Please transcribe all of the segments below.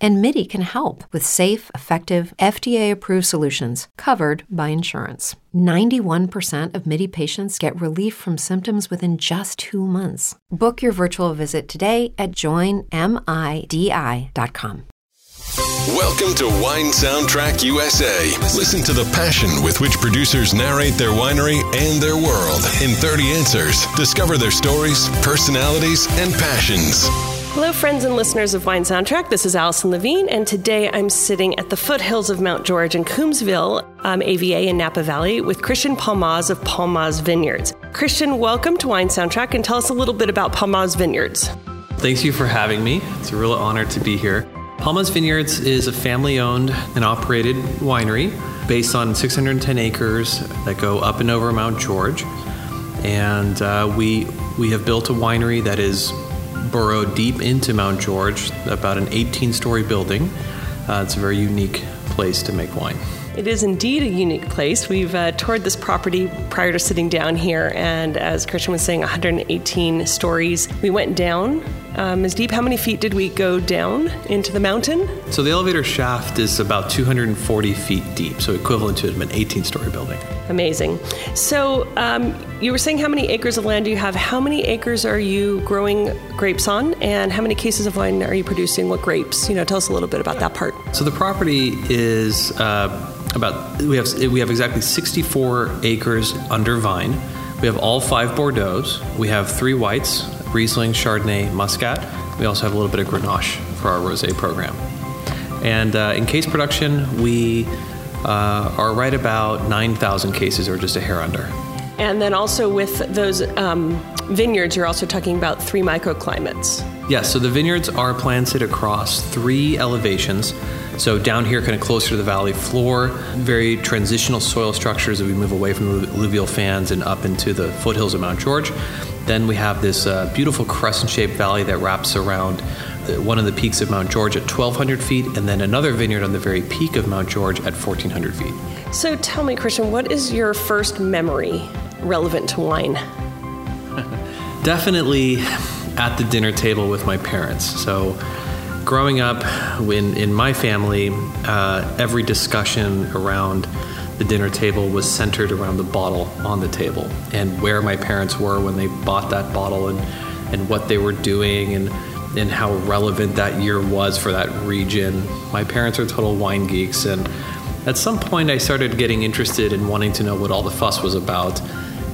And MIDI can help with safe, effective, FDA approved solutions covered by insurance. 91% of MIDI patients get relief from symptoms within just two months. Book your virtual visit today at joinmidi.com. Welcome to Wine Soundtrack USA. Listen to the passion with which producers narrate their winery and their world in 30 answers. Discover their stories, personalities, and passions. Hello, friends and listeners of Wine Soundtrack. This is Allison Levine, and today I'm sitting at the foothills of Mount George in Coombsville, um, AVA in Napa Valley, with Christian Palmaz of Palmaz Vineyards. Christian, welcome to Wine Soundtrack, and tell us a little bit about Palmaz Vineyards. Thanks you for having me. It's a real honor to be here. Palmaz Vineyards is a family owned and operated winery based on 610 acres that go up and over Mount George. And uh, we, we have built a winery that is burrowed deep into Mount George, about an 18 story building. Uh, it's a very unique place to make wine. It is indeed a unique place. We've uh, toured this property prior to sitting down here, and as Christian was saying, 118 stories. We went down um, as deep. How many feet did we go down into the mountain? So the elevator shaft is about 240 feet deep, so equivalent to an 18 story building. Amazing. So um, you were saying how many acres of land do you have? How many acres are you growing grapes on, and how many cases of wine are you producing? What grapes? You know, tell us a little bit about that part. So the property is. Uh, about we have we have exactly 64 acres under vine. We have all five Bordeaux's. We have three whites: Riesling, Chardonnay, Muscat. We also have a little bit of Grenache for our rosé program. And uh, in case production, we uh, are right about 9,000 cases, or just a hair under. And then also with those um, vineyards, you're also talking about three microclimates. Yes, so the vineyards are planted across three elevations. So down here, kind of closer to the valley floor, very transitional soil structures as we move away from the alluvial fans and up into the foothills of Mount George. Then we have this uh, beautiful crescent-shaped valley that wraps around the, one of the peaks of Mount George at 1,200 feet, and then another vineyard on the very peak of Mount George at 1,400 feet. So tell me, Christian, what is your first memory relevant to wine? Definitely at the dinner table with my parents. So growing up in, in my family, uh, every discussion around the dinner table was centered around the bottle on the table and where my parents were when they bought that bottle and, and what they were doing and, and how relevant that year was for that region. My parents are total wine geeks, and at some point I started getting interested in wanting to know what all the fuss was about.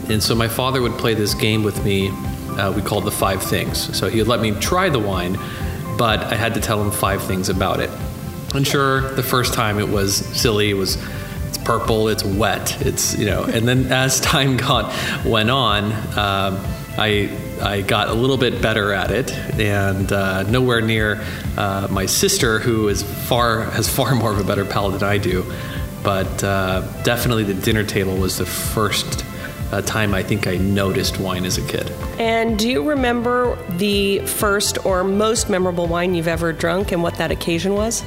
And so my father would play this game with me uh, we called the five things. So he would let me try the wine, but I had to tell him five things about it. And sure, the first time it was silly. It was it's purple, it's wet, it's you know. And then as time got went on, uh, I I got a little bit better at it, and uh, nowhere near uh, my sister, who is far has far more of a better palate than I do. But uh, definitely, the dinner table was the first uh, time I think I noticed wine as a kid. And do you remember the first or most memorable wine you've ever drunk and what that occasion was?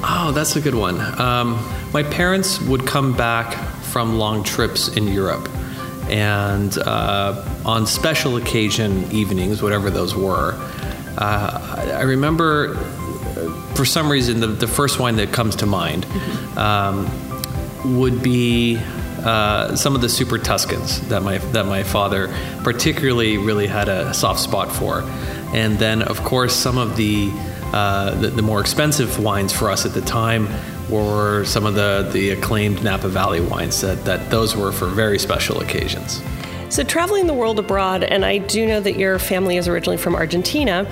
Oh, that's a good one. Um, my parents would come back from long trips in Europe. And uh, on special occasion evenings, whatever those were, uh, I remember uh, for some reason the, the first wine that comes to mind um, would be uh, some of the super Tuscans that my that my father particularly really had a soft spot for, and then of course some of the uh, the, the, more expensive wines for us at the time were some of the the acclaimed Napa Valley wines that that those were for very special occasions. So, traveling the world abroad, and I do know that your family is originally from Argentina.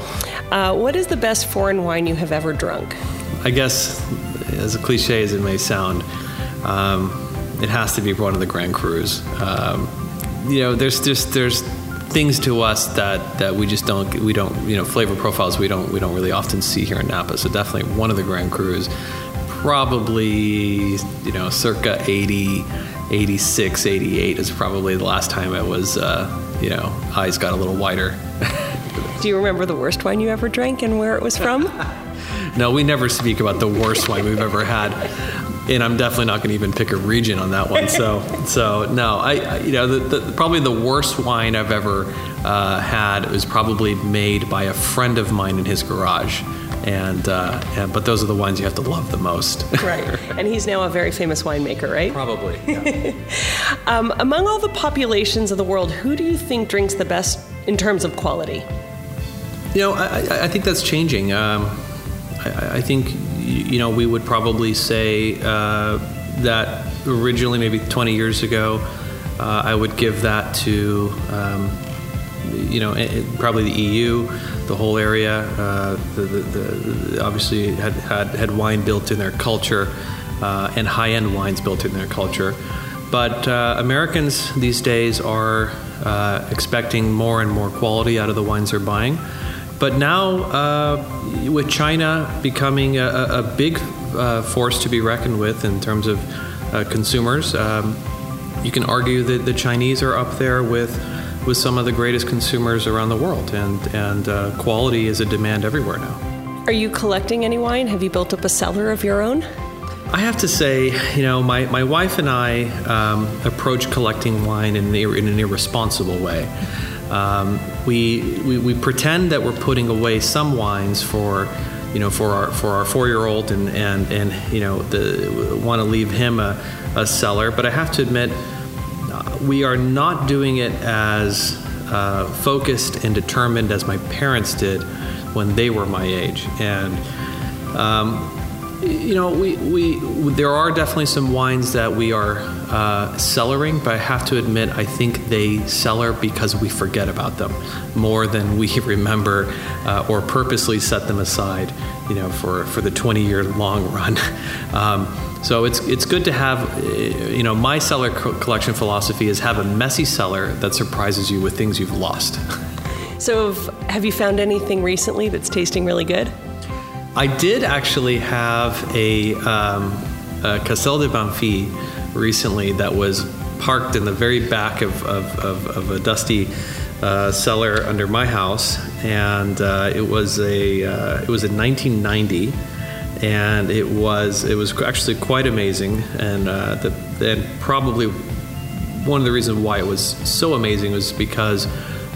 Uh, what is the best foreign wine you have ever drunk? I guess, as a cliche as it may sound, um, it has to be one of the Grand Crus. Um, you know, there's just there's things to us that that we just don't we don't you know flavor profiles we don't we don't really often see here in Napa. So definitely one of the Grand Crus. Probably you know circa 80, 86, 88 is probably the last time it was uh, you know eyes got a little wider. Do you remember the worst wine you ever drank and where it was from? no, we never speak about the worst wine we've ever had. And I'm definitely not going to even pick a region on that one. So, so no, I, I you know, the, the, probably the worst wine I've ever uh, had was probably made by a friend of mine in his garage and, uh, and, but those are the wines you have to love the most. right, and he's now a very famous winemaker, right? Probably. Yeah. um, among all the populations of the world, who do you think drinks the best in terms of quality? You know, I, I think that's changing. Um, I, I, think you know we would probably say uh, that originally, maybe 20 years ago, uh, I would give that to um, you know probably the EU the whole area. Uh, the, the, the, obviously had, had, had wine built in their culture uh, and high end wines built in their culture. But uh, Americans these days are uh, expecting more and more quality out of the wines they're buying. But now, uh, with China becoming a, a big uh, force to be reckoned with in terms of consumers, um, you can argue that the Chinese are up there with with some of the greatest consumers around the world, and and uh, quality is a demand everywhere now. Are you collecting any wine? Have you built up a cellar of your own? I have to say, you know, my, my wife and I um, approach collecting wine in, in an irresponsible way. Um, we, we, we pretend that we're putting away some wines for you know for our for our four year old and and and you know the want to leave him a, a cellar but I have to admit we are not doing it as uh, focused and determined as my parents did when they were my age. And, um, you know, we, we, there are definitely some wines that we are uh, cellaring, but I have to admit, I think they cellar because we forget about them more than we remember uh, or purposely set them aside, you know, for, for the 20 year long run. um, so it's it's good to have, you know, my cellar collection philosophy is have a messy cellar that surprises you with things you've lost. So have you found anything recently that's tasting really good? I did actually have a, um, a Castello Banfi recently that was parked in the very back of, of, of, of a dusty uh, cellar under my house, and uh, it was a uh, it was in 1990 and it was it was actually quite amazing. And uh, the, and probably one of the reasons why it was so amazing was because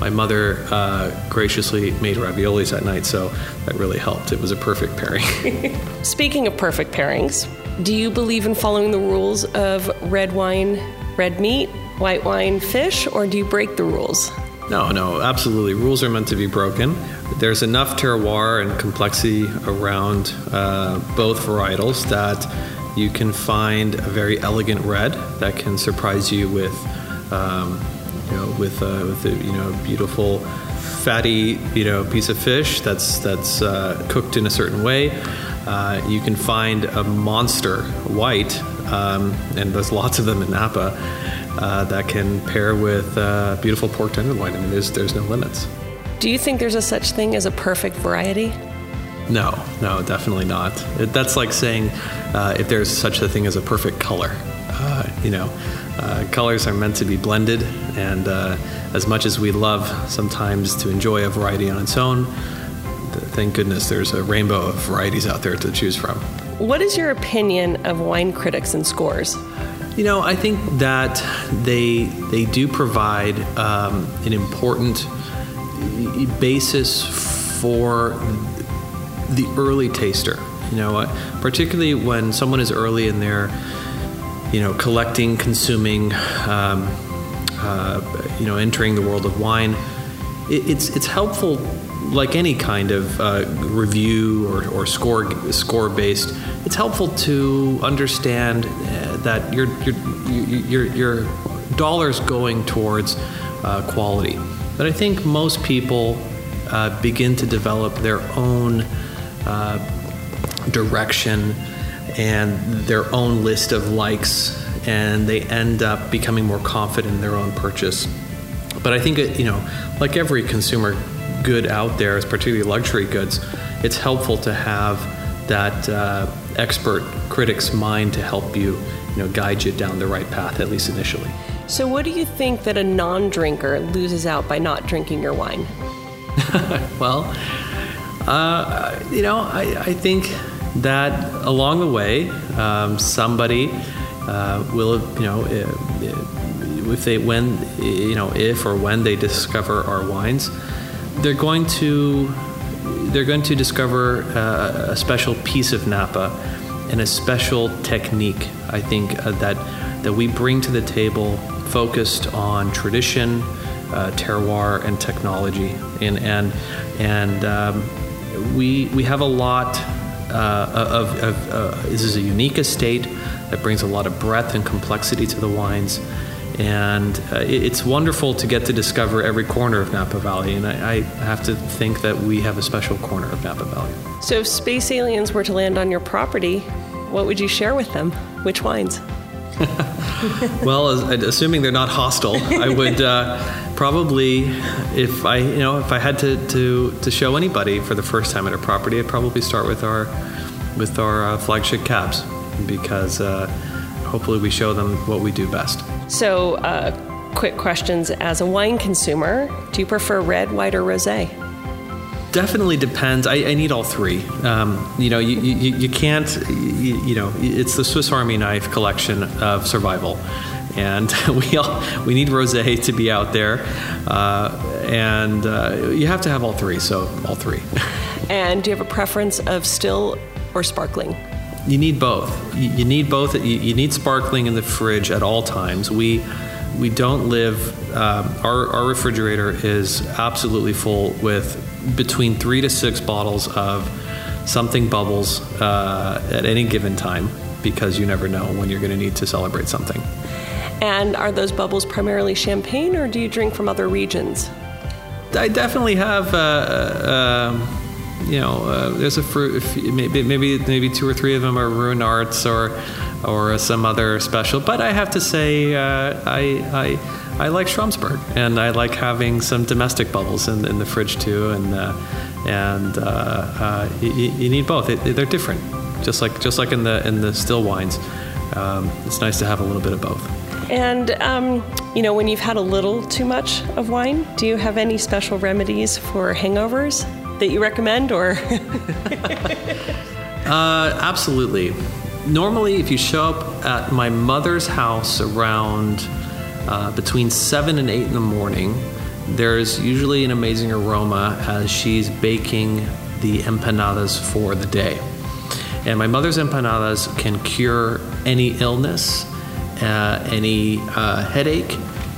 my mother uh, graciously made raviolis that night, so that really helped. It was a perfect pairing. Speaking of perfect pairings, do you believe in following the rules of red wine, red meat, white wine, fish, or do you break the rules? No, no, absolutely. Rules are meant to be broken. There's enough terroir and complexity around uh, both varietals that you can find a very elegant red that can surprise you with, um, you know, with, uh, with a you know beautiful fatty you know piece of fish that's that's uh, cooked in a certain way. Uh, you can find a monster white, um, and there's lots of them in Napa uh, that can pair with uh, beautiful pork tenderloin. I mean, there's there's no limits. Do you think there's a such thing as a perfect variety? No, no, definitely not. It, that's like saying uh, if there's such a thing as a perfect color. Uh, you know, uh, colors are meant to be blended, and uh, as much as we love sometimes to enjoy a variety on its own, thank goodness there's a rainbow of varieties out there to choose from. What is your opinion of wine critics and scores? You know, I think that they they do provide um, an important basis for the early taster. You know, uh, particularly when someone is early in their, you know, collecting, consuming, um, uh, you know, entering the world of wine. It, it's it's helpful, like any kind of uh, review or, or score score based. It's helpful to understand uh, that your your your your dollars going towards uh, quality. But I think most people uh, begin to develop their own uh, direction and their own list of likes, and they end up becoming more confident in their own purchase. But I think, it, you know, like every consumer good out there, particularly luxury goods, it's helpful to have that uh, expert critic's mind to help you, you know, guide you down the right path, at least initially. So, what do you think that a non drinker loses out by not drinking your wine? well, Uh, you know, I, I, think that along the way, um, somebody uh, will, you know, if they when you know if or when they discover our wines, they're going to they're going to discover uh, a special piece of Napa and a special technique. I think uh, that that we bring to the table, focused on tradition, uh, terroir, and technology, and and and um, we we have a lot of, of uh, this is a unique estate that brings a lot of breadth and complexity to the wines and uh, it's wonderful to get to discover every corner of Napa Valley. And I, I, have to think that we have a special corner of Napa Valley. So, if space aliens were to land on your property, what would you share with them? Which wines? well, assuming they're not hostile, I would uh, probably, if I, you know, if I had to, to, to show anybody for the first time at a property, I'd probably start with our, with our uh, flagship cabs, because uh, hopefully we show them what we do best. So, uh, quick questions as a wine consumer: Do you prefer red, white, or rosé? Definitely depends. I, I need all three. Um, you know, you, you, you can't. You, you, know, it's the Swiss Army knife collection of survival, and we all we need rosé to be out there, uh, and uh, you have to have all three. So all three. and do you have a preference of still or sparkling? You need both. You, need both. You, need sparkling in the fridge at all times. We we don't live. Um, our our refrigerator is absolutely full with between three to six bottles of something bubbles uh, at any given time because you never know when you're going to need to celebrate something. And are those bubbles primarily champagne, or do you drink from other regions? I definitely have. Uh, uh, you know, uh, there's a fruit. Maybe maybe maybe two or three of them are Ruinarts or or some other special. But I have to say, uh, I I I like Schramsberg, and I like having some domestic bubbles in, in the fridge too. And uh, and uh, uh, you, you, need both. It, they're different, just like just like in the in the still wines. Um, it's nice to have a little bit of both. And, um, you know, when you've had a little too much of wine, do you have any special remedies for hangovers? that you recommend, or? uh, absolutely. Normally, if you show up at my mother's house around uh, between 7 and 8 in the morning, there's usually an amazing aroma as she's baking the empanadas for the day. And my mother's empanadas can cure any illness, uh, any uh, headache,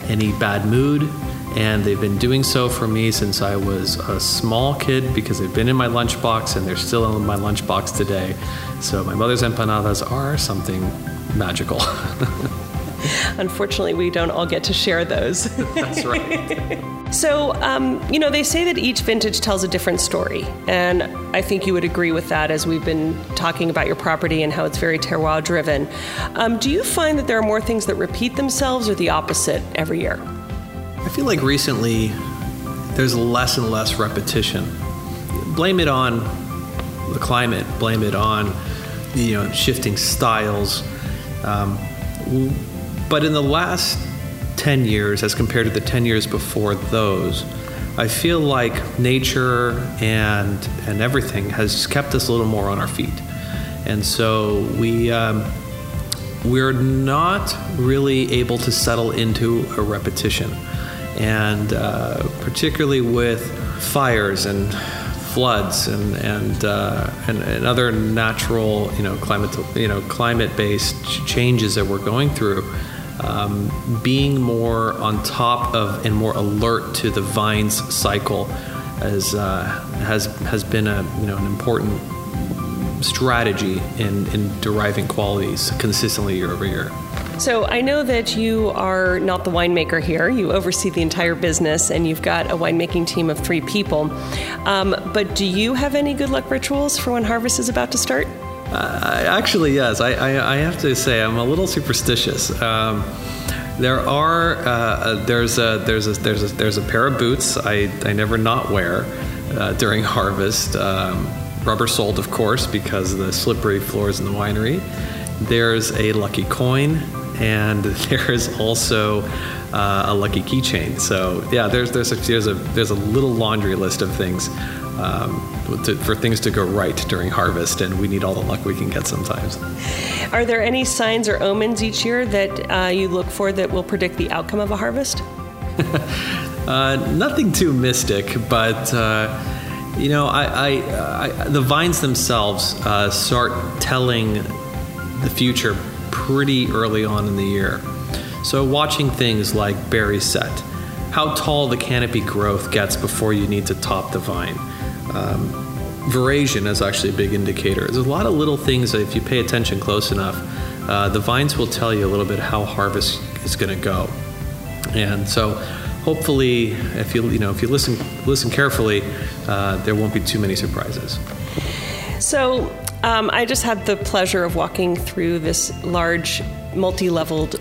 any bad mood, and they've been doing so for me since I was a small kid because they've been in my lunchbox and they're still in my lunchbox today. So my mother's empanadas are something magical. Unfortunately, we don't all get to share those. That's right. so, um, you know, they say that each vintage tells a different story. And I think you would agree with that as we've been talking about your property and how it's very terroir driven. Um, do you find that there are more things that repeat themselves or the opposite every year? I feel like recently there's less and less repetition. Blame it on the climate, blame it on you know shifting styles. Um, but in the last 10 years, as compared to the 10 years before those, I feel like nature and and everything has kept us a little more on our feet, and so we um, we're not really able to settle into a repetition and uh, particularly with fires and floods and and, uh, and, and other natural you know climate you know climate based changes that we're going through. Um, being more on top of and more alert to the vine's cycle has uh, has has been a you know an important strategy in, in deriving qualities consistently year over year. So I know that you are not the winemaker here. You oversee the entire business, and you've got a winemaking team of three people. Um, but do you have any good luck rituals for when harvest is about to start? Uh, actually, yes. I, I, I, have to say I'm a little superstitious. Um, there are uh, there's a there's a there's a there's a pair of boots I, I never not wear uh, during harvest. Um, rubber soled, of course, because of the slippery floors in the winery. There's a lucky coin and there is also uh, a lucky keychain. So yeah, there's there's a, there's a there's a little laundry list of things um, to, for things to go right during harvest, and we need all the luck we can get sometimes. Are there any signs or omens each year that uh, you look for that will predict the outcome of a harvest? uh, nothing too mystic, but. Uh, you know, I, I, I, the vines themselves uh, start telling the future pretty early on in the year. So, watching things like berry set, how tall the canopy growth gets before you need to top the vine. Um, is actually a big indicator. There's a lot of little things that if you pay attention close enough, uh, the vines will tell you a little bit how harvest is going to go. And so, hopefully, if you you know if you listen listen carefully, uh, there won't be too many surprises. So, um, I just had the pleasure of walking through this large, multi-leveled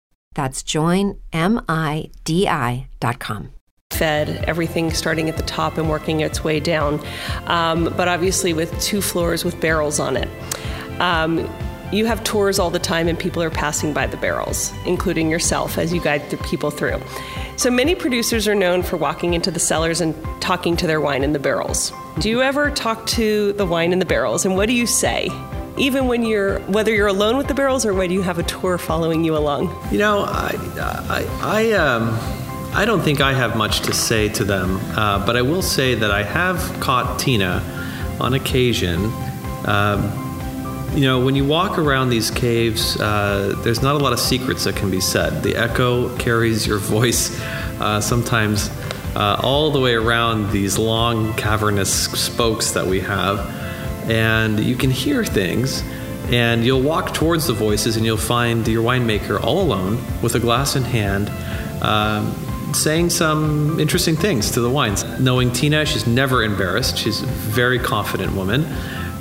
That's joinmidi.com. Fed everything starting at the top and working its way down, um, but obviously with two floors with barrels on it. Um, you have tours all the time and people are passing by the barrels, including yourself as you guide the people through. So many producers are known for walking into the cellars and talking to their wine in the barrels. Do you ever talk to the wine in the barrels and what do you say? Even when you're whether you're alone with the barrels or whether you have a tour following you along? You know, I I, I um. I don't think I have much to say to them, uh, but I will say that I have caught Tina on occasion. Um, you know, when you walk around these caves, uh, there's not a lot of secrets that can be said. The echo carries your voice uh, sometimes uh, all the way around these long, cavernous spokes that we have and you can hear things. And you'll walk towards the voices, and you'll find your winemaker all alone with a glass in hand, um, saying some interesting things to the wines. Knowing Tina, she's never embarrassed. She's a very confident woman.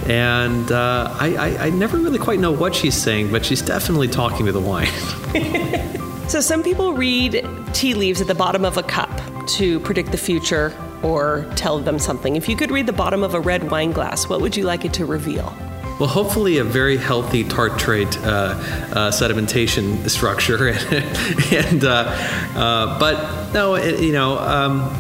And uh, I, I, I never really quite know what she's saying, but she's definitely talking to the wine. so, some people read tea leaves at the bottom of a cup to predict the future or tell them something. If you could read the bottom of a red wine glass, what would you like it to reveal? Well, hopefully, a very healthy tartrate uh, uh, sedimentation structure, and uh, uh, but no, it, you know, um,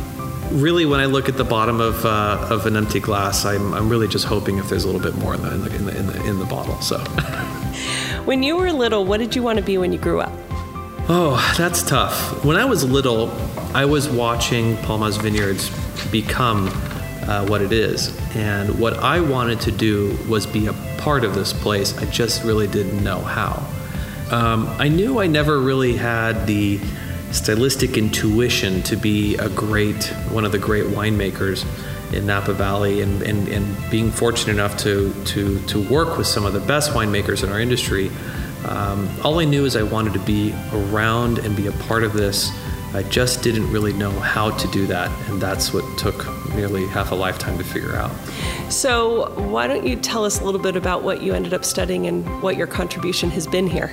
really, when I look at the bottom of uh, of an empty glass, I'm, I'm really just hoping if there's a little bit more in the in the in the, in the, in the bottle. So, when you were little, what did you want to be when you grew up? Oh, that's tough. When I was little, I was watching Palmaz Vineyards become uh, what it is. And what I wanted to do was be a part of this place. I just really didn't know how. Um, I knew I never really had the stylistic intuition to be a great, one of the great winemakers in Napa Valley, and, and, and being fortunate enough to, to, to work with some of the best winemakers in our industry. Um, all I knew is I wanted to be around and be a part of this I just didn't really know how to do that, and that's what took nearly half a lifetime to figure out. So, why don't you tell us a little bit about what you ended up studying and what your contribution has been here?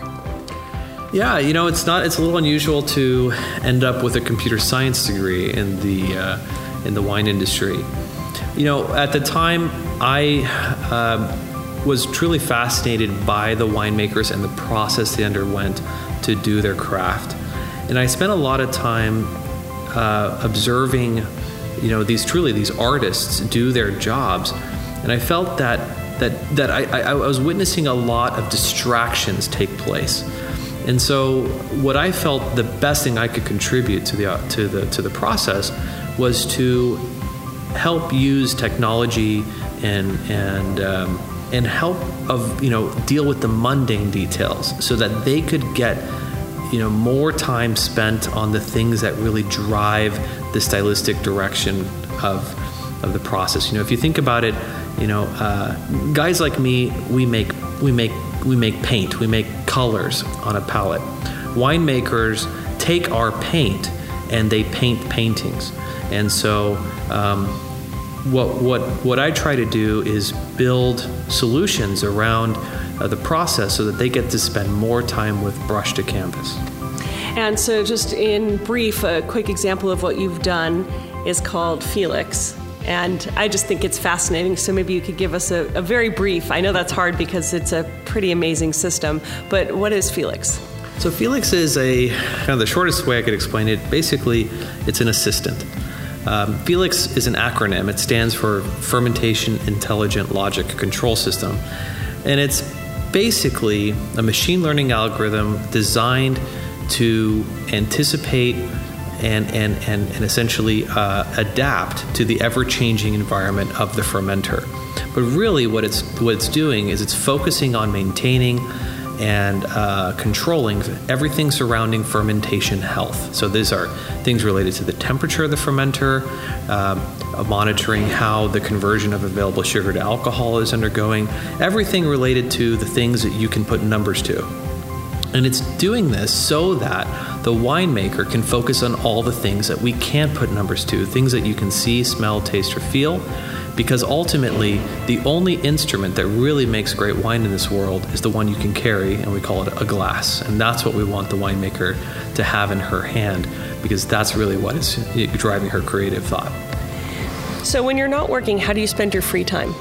Yeah, you know, it's not. It's a little unusual to end up with a computer science degree in the uh, in the wine industry. You know, at the time, I. Uh, was truly fascinated by the winemakers and the process they underwent to do their craft. And I spent a lot of time uh, observing, you know, these truly these artists do their jobs, and I felt that that that I, I, was witnessing a lot of distractions take place. And so, what I felt the best thing I could contribute to the uh, to the to the process was to help use technology and and um, and help of you know deal with the mundane details so that they could get you know more time spent on the things that really drive the stylistic direction of of the process. You know, if you think about it, you know, uh, guys like me, we make we make we make paint, we make colors on a palette. Winemakers take our paint and they paint paintings, and so. Um, what, what, what I try to do is build solutions around uh, the process so that they get to spend more time with brush to canvas. And so, just in brief, a quick example of what you've done is called Felix. And I just think it's fascinating. So maybe you could give us a, a very brief. I know that's hard because it's a pretty amazing system. But what is Felix? So Felix is a kind of the shortest way I could explain it. Basically, it's an assistant. Um, Felix is an acronym. It stands for Fermentation Intelligent Logic Control System, and it's basically a machine learning algorithm designed to anticipate and, and, and, and essentially uh, adapt to the ever changing environment of the fermenter. But really, what it's, what it's doing is it's focusing on maintaining and uh, controlling everything surrounding fermentation health. So these are things related to the temperature of the fermenter, uh, monitoring how the conversion of available sugar to alcohol is undergoing, everything related to the things that you can put numbers to. And it's doing this so that the winemaker can focus on all the things that we can't put numbers to, things that you can see, smell, taste, or feel. Because ultimately, the only instrument that really makes great wine in this world is the one you can carry, and we call it a glass. And that's what we want the winemaker to have in her hand, because that's really what is driving her creative thought. So, when you're not working, how do you spend your free time?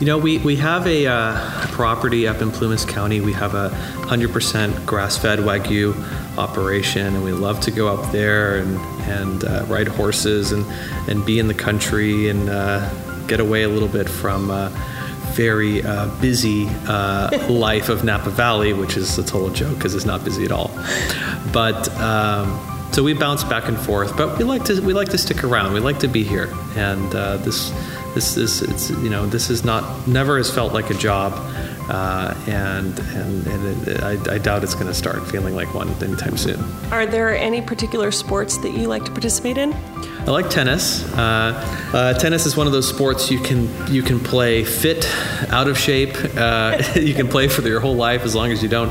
You know, we, we have a uh, property up in Plumas County. We have a 100% grass fed Wagyu operation, and we love to go up there and, and uh, ride horses and, and be in the country and uh, get away a little bit from uh, very uh, busy uh, life of Napa Valley, which is a total joke because it's not busy at all. But um, so we bounce back and forth, but we like to we like to stick around. We like to be here, and this this is it's you know this is not never has felt like a job, uh, and and, and it, I, I, doubt it's going to start feeling like one anytime soon. Are there any particular sports that you like to participate in? I like tennis. Uh, uh, tennis is one of those sports you can you can play fit, out of shape. Uh, you can play for your whole life as long as you don't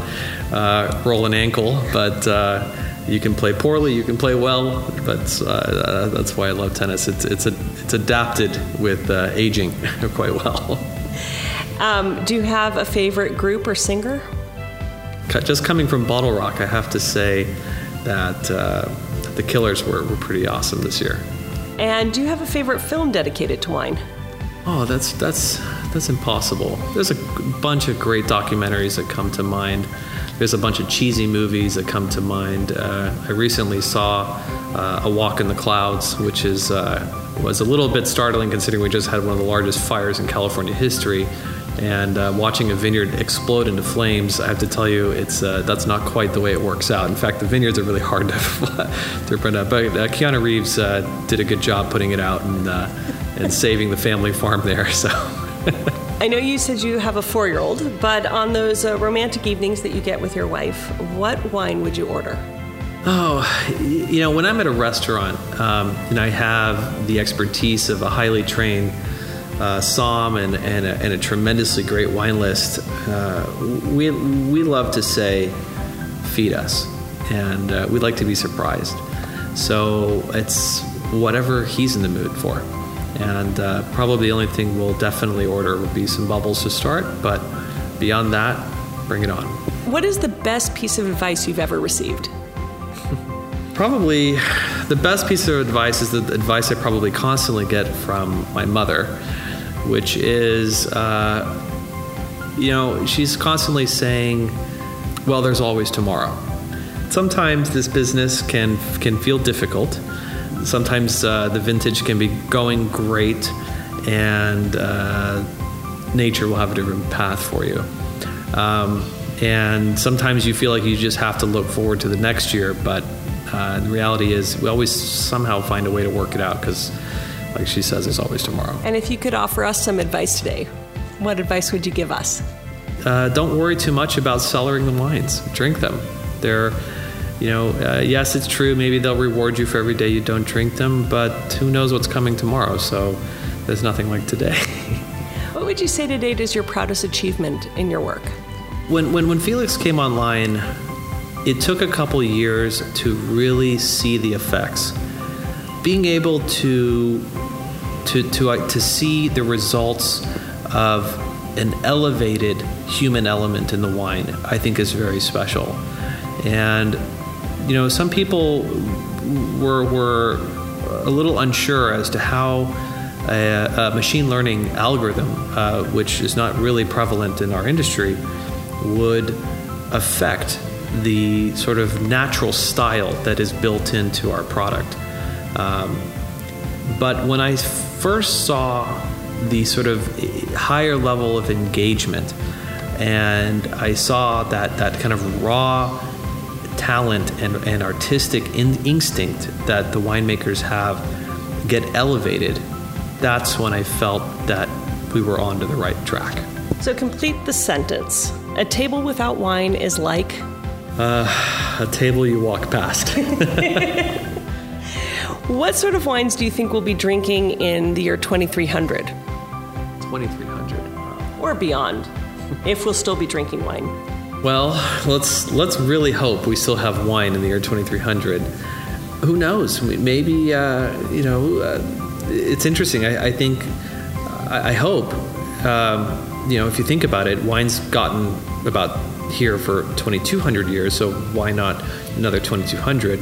uh, roll an ankle, but uh, you can play poorly, you can play well, but uh, that's why I love tennis. It's it's a, it's adapted with uh, aging quite well. Um, do you have a favorite group or singer? Just coming from BottleRock, I have to say that uh, the Killers were, were pretty awesome this year. And do you have a favorite film dedicated to wine? Oh, that's that's that's impossible. There's a bunch of great documentaries that come to mind. There's a bunch of cheesy movies that come to mind. Uh, I recently saw uh, A Walk in the Clouds, which is uh, was a little bit startling considering we just had one of the largest fires in California history. And uh, watching a vineyard explode into flames, I have to tell you, it's uh, that's not quite the way it works out. In fact, the vineyards are really hard to to print out. But uh, Keanu Reeves did a good job putting it out and and saving the family farm there. So. I know you said you have a four year old, but on those uh, romantic evenings that you get with your wife, what wine would you order? Oh, you know, when I'm at a restaurant um, and I have the expertise of a highly trained uh, som and, and a, and, a, tremendously great wine list, uh, we, we love to say, feed us. And uh, we like to be surprised. So it's whatever he's in the mood for. And uh, probably the only thing we'll definitely order would be some bubbles to start, but beyond that, bring it on. What is the best piece of advice you've ever received? probably the best piece of advice is the advice I probably constantly get from my mother, which is, uh, you know, she's constantly saying, well, there's always tomorrow. Sometimes this business can, can feel difficult sometimes uh, the vintage can be going great and uh, nature will have a different path for you. Um, and sometimes you feel like you just have to look forward to the next year. But uh, the reality is, we always somehow find a way to work it out because, like she says, there's always tomorrow. And if you could offer us some advice today, what advice would you give us? Uh, don't worry too much about cellaring the wines. Drink them. They're, you know, uh, yes, it's true. Maybe they'll reward you for every day you don't drink them, but who knows what's coming tomorrow? So there's nothing like today. what would you say to date is your proudest achievement in your work? When, when, when Felix came online, it took a couple years to really see the effects. Being able to to to uh, to see the results of an elevated human element in the wine, I think is very special. And you know, some people were were a little unsure as to how a, a machine learning algorithm, uh, which is not really prevalent in our industry, would affect the sort of natural style that is built into our product. Um, but when I first saw the sort of higher level of engagement, and I saw that that kind of raw talent and, and artistic in, instinct that the winemakers have get elevated, that's when I felt that we were onto the right track. So complete the sentence. A table without wine is like uh, a table you walk past. what sort of wines do you think we'll be drinking in the year 2300? 2300. Or beyond, if we'll still be drinking wine. Well, let's let's really hope we still have wine in the year 2300. Who knows? Maybe uh, you know. Uh, it's interesting. I, I think. I, I hope. Um, you know, if you think about it, wine's gotten about here for 2200 years, so why not another 2200?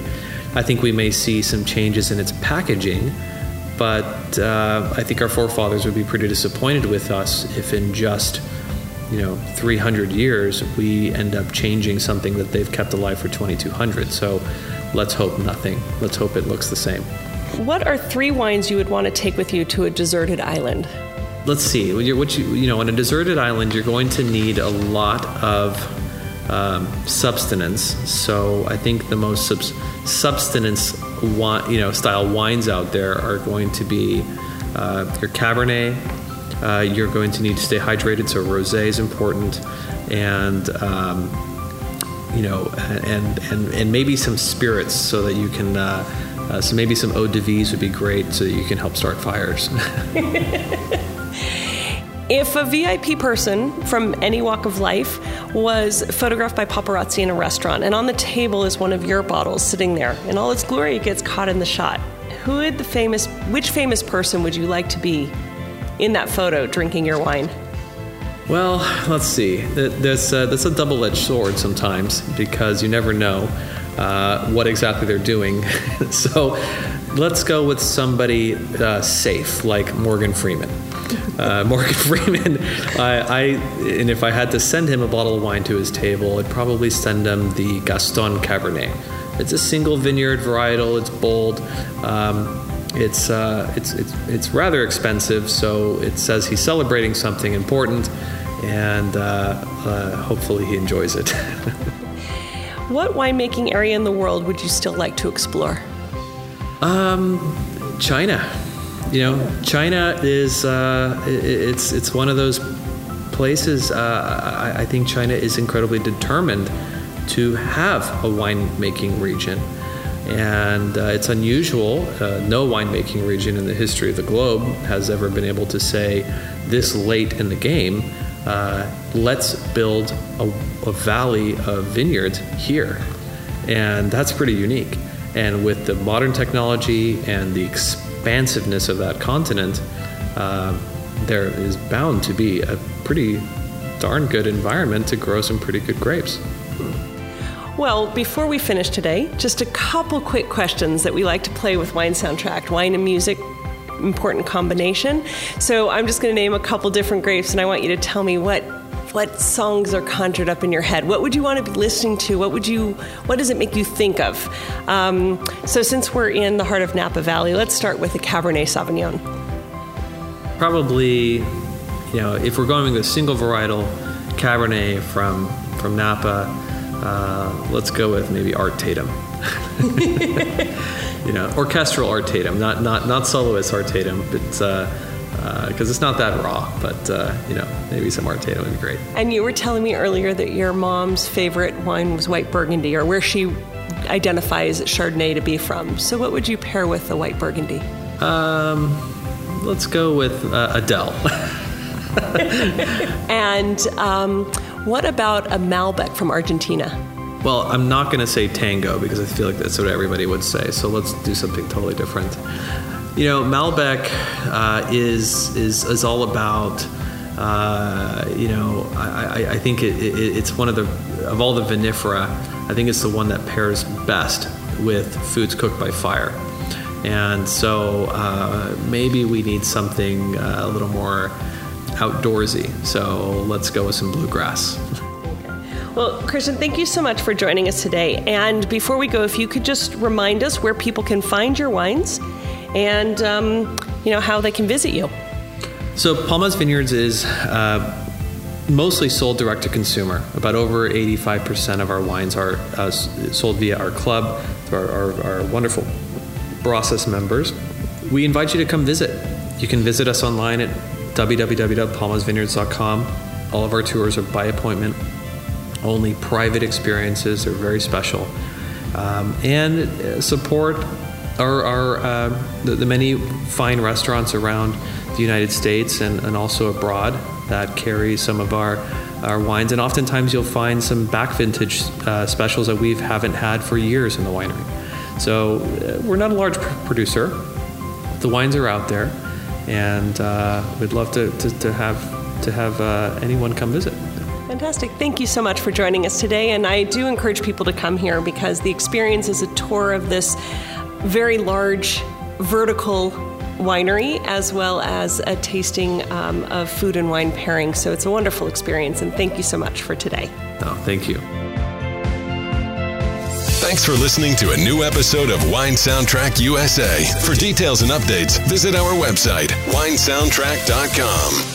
I think we may see some changes in its packaging, but uh, I think our forefathers would be pretty disappointed with us if in just you know 300 years we end up changing something that they've kept alive for 2200 so let's hope nothing. Let's hope it looks the same. What are three wines you would want to take with you to a deserted island? Let's see. What you you know on a deserted island you're going to need a lot of um, substance so i think the most sub- substance you know style wines out there are going to be uh, your cabernet uh, you're going to need to stay hydrated, so rosé is important, and um, you know, and and and maybe some spirits so that you can. Uh, uh, so maybe some eau de vie would be great, so that you can help start fires. If a VIP person from any walk of life was photographed by paparazzi in a restaurant, and on the table is one of your bottles sitting there, in all its glory, gets caught in the shot. Who would the famous, which famous person would you like to be in that photo drinking your wine? Well, let's see. That's, uh, a double edged sword sometimes because you never know uh, what exactly they're doing. so let's go with somebody uh, safe, like Morgan Freeman. Uh, Morgan Freeman, I, I, and if I had to send him a bottle of wine to his table, I'd probably send him the Gaston Cabernet. It's a single vineyard varietal, it's bold. Um, it's, uh, it's, it's, it's rather expensive, so it says he's celebrating something important, and uh, uh, hopefully he enjoys it. what winemaking area in the world would you still like to explore? Um, China. You know, China is uh, it's it's one of those places. Uh, I, I think China is incredibly determined to have a winemaking region and uh, it's unusual. Uh, no winemaking region in the history of the globe has ever been able to say this late in the game, uh, let's build a, a, valley of vineyards here. And that's pretty unique. And with the modern technology and the expansiveness of that continent, uh, there is bound to be a pretty darn good environment to grow some pretty good grapes. Well, before we finish today, just a couple quick questions that we like to play with Wine Soundtrack. Wine and music, important combination. So I'm just going to name a couple different grapes, and I want you to tell me what what songs are conjured up in your head. What would you want to be listening to? What would you? What does it make you think of? Um, so since we're in the heart of Napa Valley, let's start with the Cabernet Sauvignon. Probably, you know, if we're going with a single varietal Cabernet from from Napa, uh, let's go with maybe Art Tatum. you know, orchestral Art Tatum, not not not soloist Art Tatum, but because uh, uh, it's not that raw. But uh, you know, maybe some Art Tatum would be great. And you were telling me earlier that your mom's favorite wine was white Burgundy, or where she identifies Chardonnay to be from. So, what would you pair with the white Burgundy? Um, let's go with uh, Adele. and um, what about a Malbec from Argentina? Well, I'm not going to say tango because I feel like that's what everybody would say. So let's do something totally different. You know, Malbec uh, is, is is all about. Uh, you know, I, I, think it, it, it's one of the of all the vinifera. I think it's the one that pairs best with foods cooked by fire. And so uh, maybe we need something uh, a little more outdoorsy. So let's go with some bluegrass. Well, Christian, thank you so much for joining us today. And before we go, if you could just remind us where people can find your wines and um, you know how they can visit you. So Palmaz Vineyards is uh, mostly sold direct to consumer. About over 85% of our wines are uh, sold via our club, our, our, our wonderful Barossa members. We invite you to come visit. You can visit us online at www.palmazvineyards.com. All of our tours are by appointment. Only private experiences are very special. Um, and uh, support our, our uh, the, the, many fine restaurants around the United States and, and also abroad that carry some of our our wines. And oftentimes you'll find some back vintage uh, specials that we haven't had for years in the winery. So uh, we're not a large producer. The wines are out there, and uh, we'd love to, to, to have to have uh, anyone come visit. Fantastic. Thank you so much for joining us today. And I do encourage people to come here because the experience is a tour of this very large vertical winery as well as a tasting um, of food and wine pairing. So it's a wonderful experience. And thank you so much for today. Oh, thank you. Thanks for listening to a new episode of Wine Soundtrack USA. For details and updates, visit our website, winesoundtrack.com.